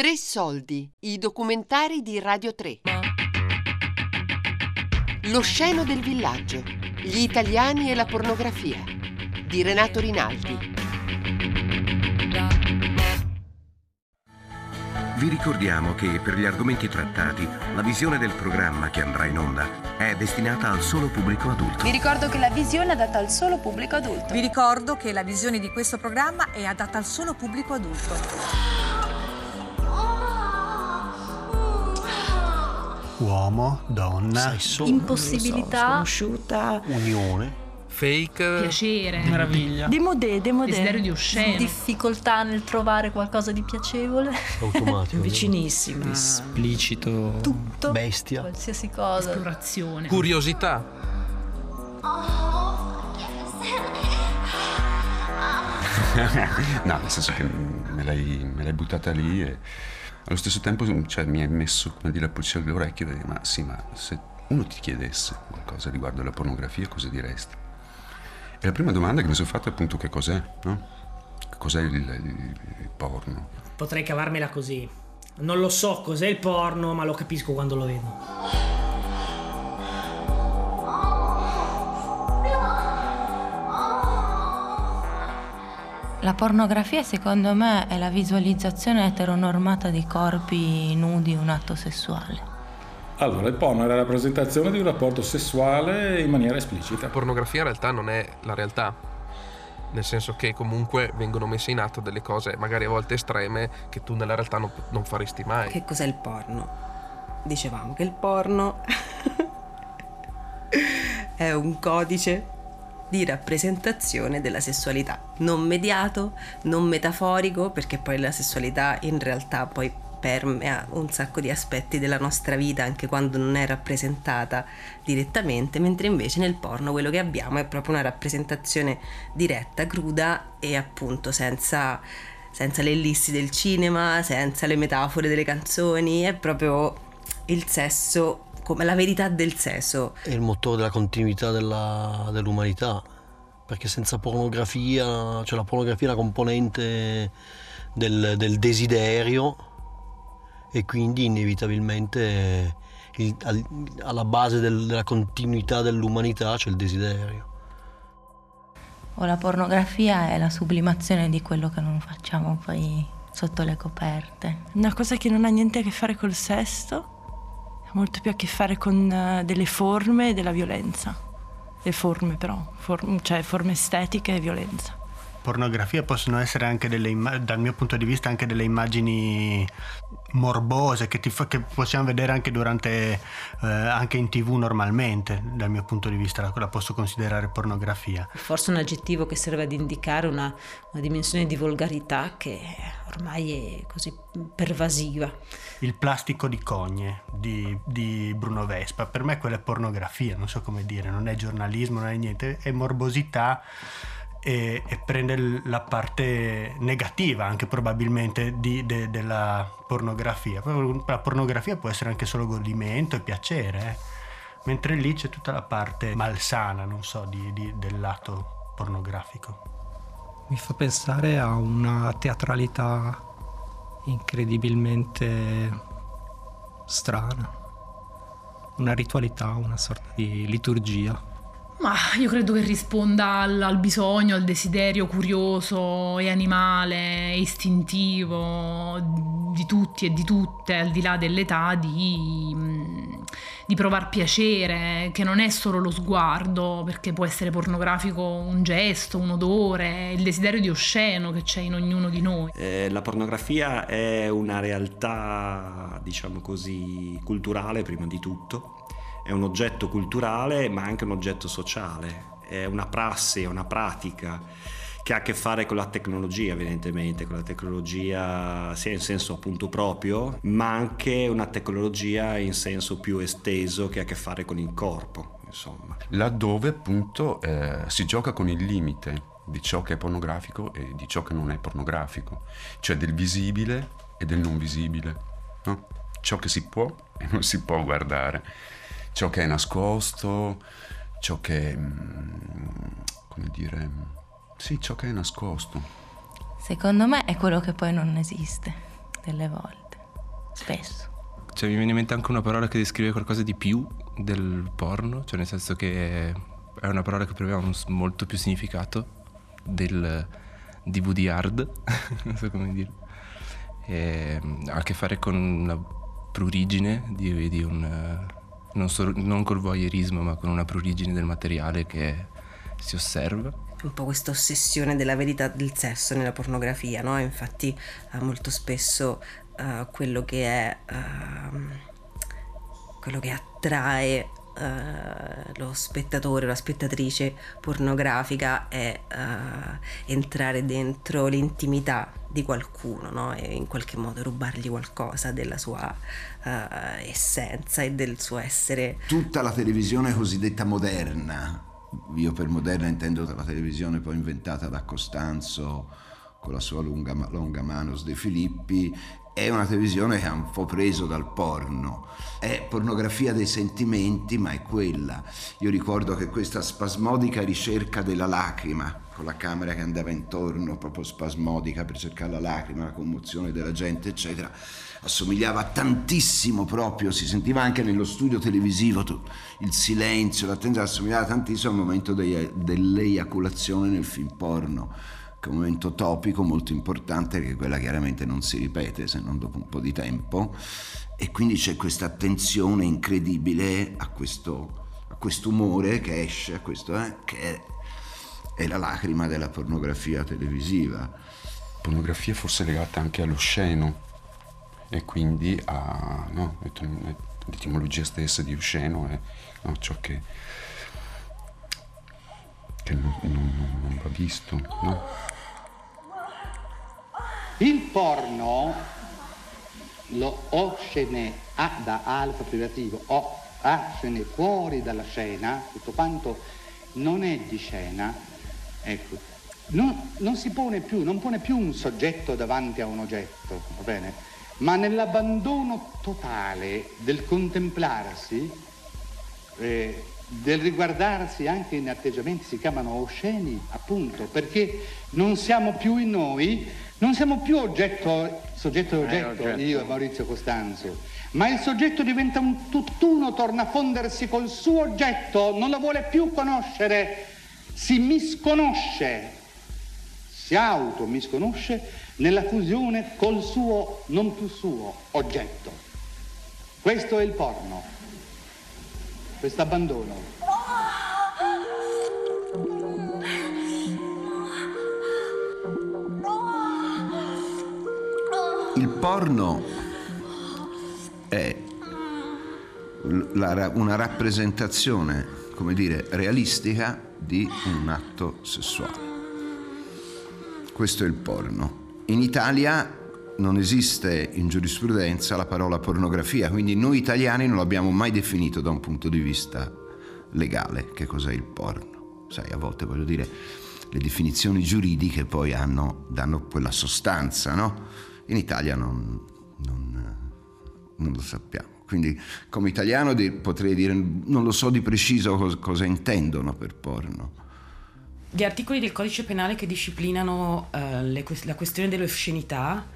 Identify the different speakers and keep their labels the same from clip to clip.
Speaker 1: Tre soldi, i documentari di Radio 3. Lo sceno del villaggio, gli italiani e la pornografia, di Renato Rinaldi.
Speaker 2: Vi ricordiamo che per gli argomenti trattati, la visione del programma che andrà in onda è destinata al solo pubblico adulto.
Speaker 3: Vi ricordo che la visione è adatta al solo pubblico adulto.
Speaker 4: Vi ricordo che la visione di questo programma è adatta al solo pubblico adulto.
Speaker 5: Uomo, donna,
Speaker 6: solo,
Speaker 7: Impossibilità.
Speaker 6: so, sconosciuta, unione.
Speaker 8: Fake.
Speaker 9: Piacere.
Speaker 8: Meraviglia.
Speaker 7: Demodè, demodè.
Speaker 9: Desiderio di osceno.
Speaker 7: Difficoltà nel trovare qualcosa di piacevole.
Speaker 6: Automatico.
Speaker 4: Vicinissima.
Speaker 8: Esplicito.
Speaker 7: Tutto.
Speaker 6: Bestia.
Speaker 7: Qualsiasi cosa.
Speaker 9: Esplorazione.
Speaker 8: Curiosità.
Speaker 10: no, nel senso che me l'hai, me l'hai buttata lì e allo stesso tempo cioè, mi hai messo come dire, la pulce alle orecchie dire, ma sì, ma se uno ti chiedesse qualcosa riguardo alla pornografia, cosa diresti? E la prima domanda che mi sono fatta è appunto che cos'è, no? Che Cos'è il, il- il porno?
Speaker 11: Potrei cavarmela così. Non lo so cos'è il porno, ma lo capisco quando lo vedo.
Speaker 3: La pornografia secondo me è la visualizzazione eteronormata di corpi nudi un atto sessuale.
Speaker 12: Allora, il porno è la rappresentazione di un rapporto sessuale in maniera esplicita.
Speaker 8: La pornografia in realtà non è la realtà. Nel senso che comunque vengono messe in atto delle cose, magari a volte estreme, che tu nella realtà non, non faresti mai.
Speaker 4: Che cos'è il porno? Dicevamo che il porno è un codice di rappresentazione della sessualità, non mediato, non metaforico, perché poi la sessualità in realtà poi permea un sacco di aspetti della nostra vita anche quando non è rappresentata direttamente, mentre invece nel porno quello che abbiamo è proprio una rappresentazione diretta, cruda e appunto senza, senza le ellissi del cinema, senza le metafore delle canzoni, è proprio il sesso come la verità del sesso.
Speaker 6: È il motore della continuità della- dell'umanità. Perché senza pornografia, cioè la pornografia è una componente del, del desiderio e quindi inevitabilmente il- al- alla base del- della continuità dell'umanità c'è il desiderio.
Speaker 3: O la pornografia è la sublimazione di quello che non facciamo poi sotto le coperte.
Speaker 7: Una cosa che non ha niente a che fare col sesso, ha molto più a che fare con eh, delle forme della violenza. Le forme però, form- cioè forme estetiche e violenza.
Speaker 5: Pornografia possono essere anche delle imma- dal mio punto di vista anche delle immagini morbose che, ti fa- che possiamo vedere anche durante eh, anche in tv normalmente dal mio punto di vista la, la posso considerare pornografia
Speaker 13: Forse un aggettivo che serve ad indicare una, una dimensione di volgarità che ormai è così pervasiva.
Speaker 5: il plastico di cogne di, di Bruno Vespa per me quella è pornografia non so come dire non è giornalismo non è niente è morbosità e, e prende la parte negativa anche probabilmente di- de- della pornografia. La pornografia può essere anche solo godimento e piacere, eh. mentre lì c'è tutta la parte malsana, non so, di- di- del lato pornografico.
Speaker 14: Mi fa pensare a una teatralità incredibilmente strana, una ritualità, una sorta di liturgia.
Speaker 9: Ma io credo che risponda al, al bisogno, al desiderio curioso e animale, istintivo di tutti e di tutte, al di là dell'età, di, mh, di provare piacere, che non è solo lo sguardo, perché può essere pornografico un gesto, un odore, il desiderio di osceno che c'è in ognuno di noi.
Speaker 15: Eh, la pornografia è una realtà, diciamo così, culturale prima di tutto, è un oggetto culturale ma anche un oggetto sociale, è una prassi, è una pratica che ha a che fare con la tecnologia evidentemente, con la tecnologia sia in senso appunto proprio, ma anche una tecnologia in senso più esteso che ha a che fare con il corpo, insomma.
Speaker 10: Laddove appunto eh, si gioca con il limite di ciò che è pornografico e di ciò che non è pornografico, cioè del visibile e del non visibile, no? ciò che si può e non si può guardare, ciò che è nascosto, ciò che, mm, come dire, sì, ciò che è nascosto.
Speaker 3: Secondo me è quello che poi non esiste delle volte. spesso.
Speaker 16: Cioè mi viene in mente anche una parola che descrive qualcosa di più del porno, cioè nel senso che è una parola che per me ha un molto più significato del DVD hard, non so come dire. E ha a che fare con la prurigine di, di un... Non, so, non col voyeurismo, ma con una prurigine del materiale che si osserva
Speaker 4: un po' questa ossessione della verità del sesso nella pornografia, no? Infatti uh, molto spesso uh, quello che è uh, quello che attrae Uh, lo spettatore o la spettatrice pornografica è uh, entrare dentro l'intimità di qualcuno no? e in qualche modo rubargli qualcosa della sua uh, essenza e del suo essere.
Speaker 17: Tutta la televisione cosiddetta moderna, io per moderna intendo la televisione poi inventata da Costanzo con la sua lunga, longa Manos De Filippi, è una televisione che ha un po' preso dal porno. È pornografia dei sentimenti, ma è quella. Io ricordo che questa spasmodica ricerca della lacrima, con la camera che andava intorno, proprio spasmodica per cercare la lacrima, la commozione della gente, eccetera, assomigliava tantissimo proprio, si sentiva anche nello studio televisivo il silenzio, l'attenzione, assomigliava tantissimo al momento dell'eiaculazione nel film porno che è un momento topico molto importante, che quella chiaramente non si ripete se non dopo un po' di tempo, e quindi c'è questa attenzione incredibile a questo, a questo umore che esce, a questo, eh, che è, è la lacrima della pornografia televisiva.
Speaker 10: Pornografia forse legata anche all'osceno e quindi a no, l'etimologia stessa di osceno è no, ciò che che non, non, non va visto, no?
Speaker 18: Il porno, lo oscene A da alfa privativo, o ascene fuori dalla scena, tutto quanto non è di scena, ecco, non, non, si pone più, non pone più un soggetto davanti a un oggetto, va bene? Ma nell'abbandono totale del contemplarsi, eh, del riguardarsi anche in atteggiamenti si chiamano osceni, appunto, perché non siamo più in noi, non siamo più oggetto, soggetto e oggetto, eh, oggetto. io e Maurizio Costanzo, ma il soggetto diventa un tutt'uno, torna a fondersi col suo oggetto, non lo vuole più conoscere, si misconosce, si auto-misconosce nella fusione col suo, non più suo, oggetto. Questo è il porno questo abbandono.
Speaker 17: Il porno è una rappresentazione, come dire, realistica di un atto sessuale. Questo è il porno. In Italia non esiste in giurisprudenza la parola pornografia, quindi noi italiani non l'abbiamo mai definito da un punto di vista legale che cos'è il porno. Sai, a volte voglio dire, le definizioni giuridiche poi hanno, danno quella sostanza, no? In Italia non, non, non lo sappiamo. Quindi come italiano potrei dire, non lo so di preciso cosa, cosa intendono per porno.
Speaker 19: Gli articoli del codice penale che disciplinano uh, le, la questione dell'oscenità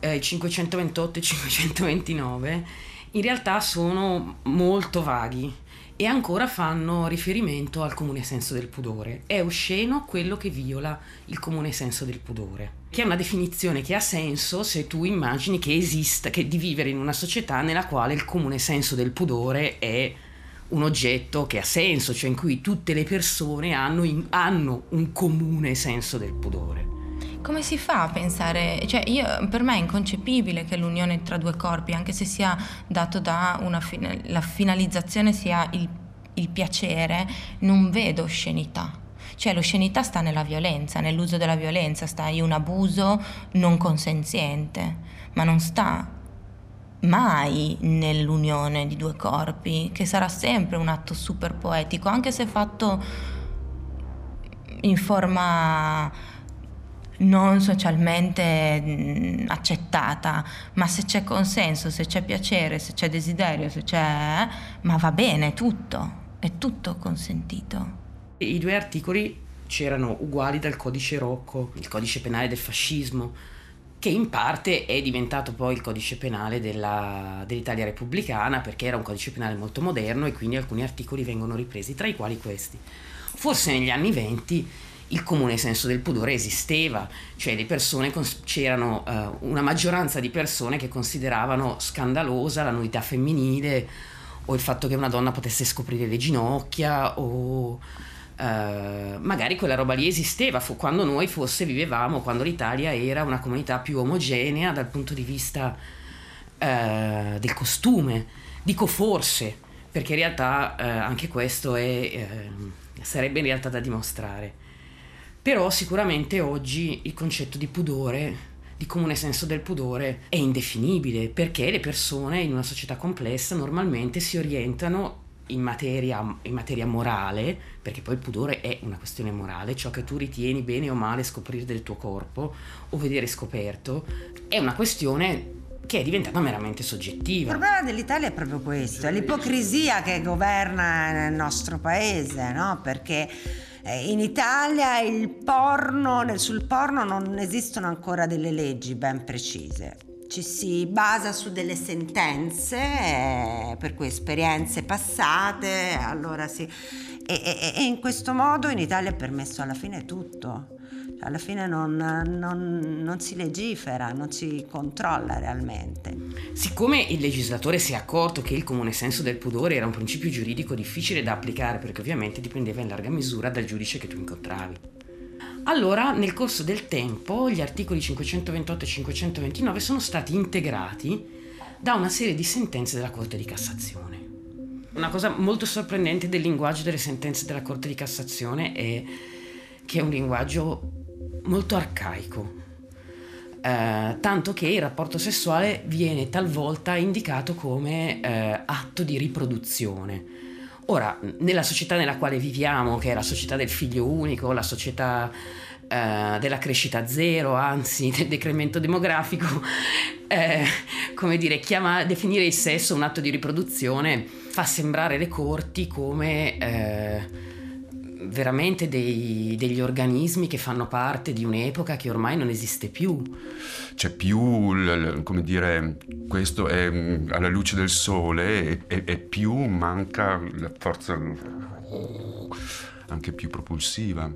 Speaker 19: eh, 528 e 529 in realtà sono molto vaghi e ancora fanno riferimento al comune senso del pudore. È osceno quello che viola il comune senso del pudore, che è una definizione che ha senso se tu immagini che esista, che di vivere in una società nella quale il comune senso del pudore è un oggetto che ha senso, cioè in cui tutte le persone hanno, in, hanno un comune senso del pudore.
Speaker 3: Come si fa a pensare, cioè io, per me è inconcepibile che l'unione tra due corpi, anche se sia dato da una, la finalizzazione sia il, il piacere, non vedo oscenità. Cioè l'oscenità sta nella violenza, nell'uso della violenza, sta in un abuso non consenziente, ma non sta mai nell'unione di due corpi, che sarà sempre un atto super poetico, anche se fatto in forma non socialmente accettata, ma se c'è consenso, se c'è piacere, se c'è desiderio, se c'è... ma va bene, tutto, è tutto consentito.
Speaker 19: I due articoli c'erano uguali dal codice Rocco, il codice penale del fascismo, che in parte è diventato poi il codice penale della, dell'Italia repubblicana perché era un codice penale molto moderno e quindi alcuni articoli vengono ripresi, tra i quali questi. Forse negli anni venti il comune senso del pudore esisteva, cioè persone, c'erano uh, una maggioranza di persone che consideravano scandalosa la nudità femminile o il fatto che una donna potesse scoprire le ginocchia o Uh, magari quella roba lì esisteva fu quando noi forse vivevamo, quando l'Italia era una comunità più omogenea dal punto di vista uh, del costume. Dico forse, perché in realtà uh, anche questo è, sarebbe in realtà da dimostrare. Però sicuramente oggi il concetto di pudore di comune senso del pudore è indefinibile perché le persone in una società complessa normalmente si orientano in materia, in materia, morale, perché poi il pudore è una questione morale, ciò che tu ritieni bene o male scoprire del tuo corpo o vedere scoperto, è una questione che è diventata meramente soggettiva.
Speaker 20: Il problema dell'Italia è proprio questo, è l'ipocrisia che governa nel nostro paese, no? Perché in Italia porno, sul porno non esistono ancora delle leggi ben precise ci si basa su delle sentenze, eh, per cui esperienze passate, allora si... E, e, e, in questo modo in Italia è permesso alla fine tutto. Alla fine non, non, non, si legifera, non si controlla realmente.
Speaker 19: Siccome il legislatore si è accorto che il comune senso del pudore era un principio giuridico difficile da applicare, perché ovviamente dipendeva in larga misura dal giudice che tu incontravi. Allora, nel corso del tempo, gli articoli 528 e 529 sono stati integrati da una serie di sentenze della Corte di Cassazione. Una cosa molto sorprendente del linguaggio delle sentenze della Corte di Cassazione è che è un linguaggio molto arcaico, eh, tanto che il rapporto sessuale viene talvolta indicato come eh, atto di riproduzione. Ora, nella società nella quale viviamo, che è la società del figlio unico, la società eh, della crescita zero, anzi del decremento demografico, eh, come dire, chiama, definire il sesso un atto di riproduzione fa sembrare le corti come eh, veramente dei, degli organismi che fanno parte di un'epoca che ormai non esiste più.
Speaker 10: C'è più, come dire, questo è mm, alla luce del sole e, più manca la forza anche più propulsiva.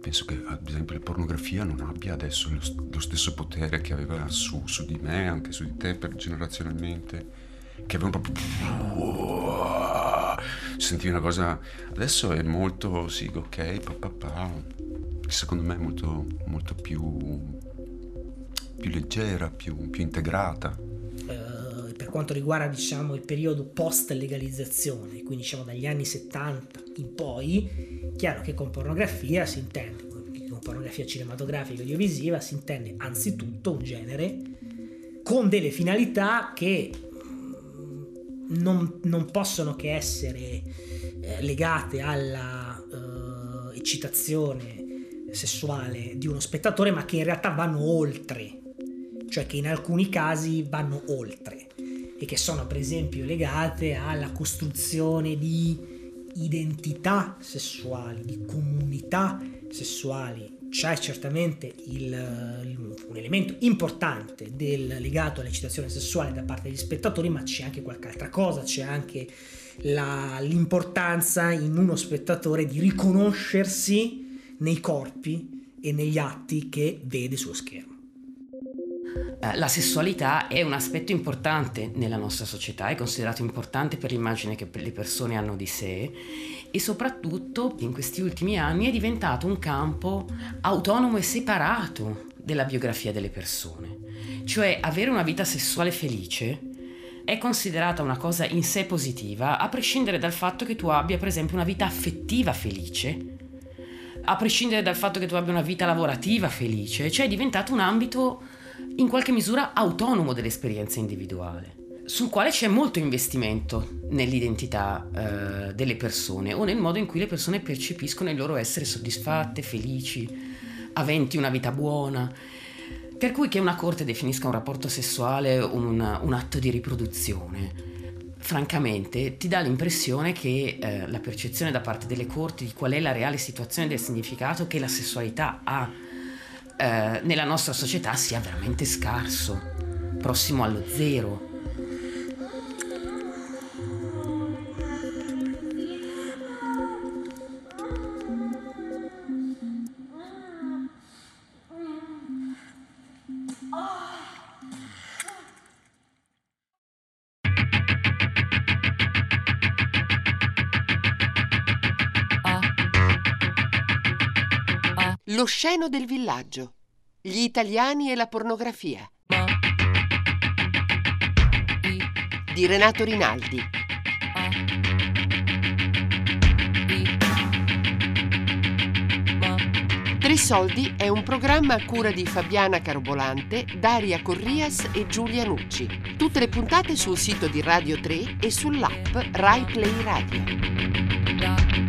Speaker 10: Penso che ad esempio la pornografia non abbia adesso lo stesso potere che aveva su, su di me, anche su di te, per generazionalmente che avevano proprio sentivi una cosa. Adesso è molto sì ok pa, pa, pa, secondo me è molto, molto più più leggera più, più integrata.
Speaker 11: Uh, per quanto riguarda diciamo il periodo post legalizzazione quindi diciamo dagli anni 70 in poi chiaro che con pornografia si intende con pornografia cinematografica e audiovisiva si intende anzitutto un genere con delle finalità che non, non possono che essere eh, legate alla eh, eccitazione sessuale di uno spettatore, ma che in realtà vanno oltre, cioè che in alcuni casi vanno oltre. E che sono per esempio legate alla costruzione di identità sessuali, di comunità sessuali c'è certamente il, un elemento importante del, legato all'eccitazione sessuale da parte degli spettatori, ma c'è anche qualche altra cosa, c'è anche la, l'importanza in uno spettatore di riconoscersi nei corpi e negli atti che vede sullo schermo.
Speaker 19: Eh, la sessualità è un aspetto importante nella nostra società, è considerato importante per l'immagine che le persone hanno di sé e soprattutto in questi ultimi anni è diventato un campo autonomo e separato della biografia delle persone. Cioè avere una vita sessuale felice è considerata una cosa in sé positiva, a prescindere dal fatto che tu abbia per esempio una vita affettiva felice, a prescindere dal fatto che tu abbia una vita lavorativa felice, cioè è diventato un ambito in qualche misura autonomo dell'esperienza individuale sul quale c'è molto investimento nell'identità eh, delle persone o nel modo in cui le persone percepiscono il loro essere soddisfatte, felici, aventi una vita buona. Per cui che una corte definisca un rapporto sessuale un, un atto di riproduzione, francamente ti dà l'impressione che eh, la percezione da parte delle corti di qual è la reale situazione del significato che la sessualità ha eh, nella nostra società sia veramente scarso, prossimo allo zero.
Speaker 1: Lo sceno del villaggio. Gli italiani e la pornografia. Di Renato Rinaldi. Tre soldi è un programma a cura di Fabiana Carobolante, Daria Corrias e Giulia Nucci. Tutte le puntate sul sito di Radio 3 e sull'app Rai Play Radio.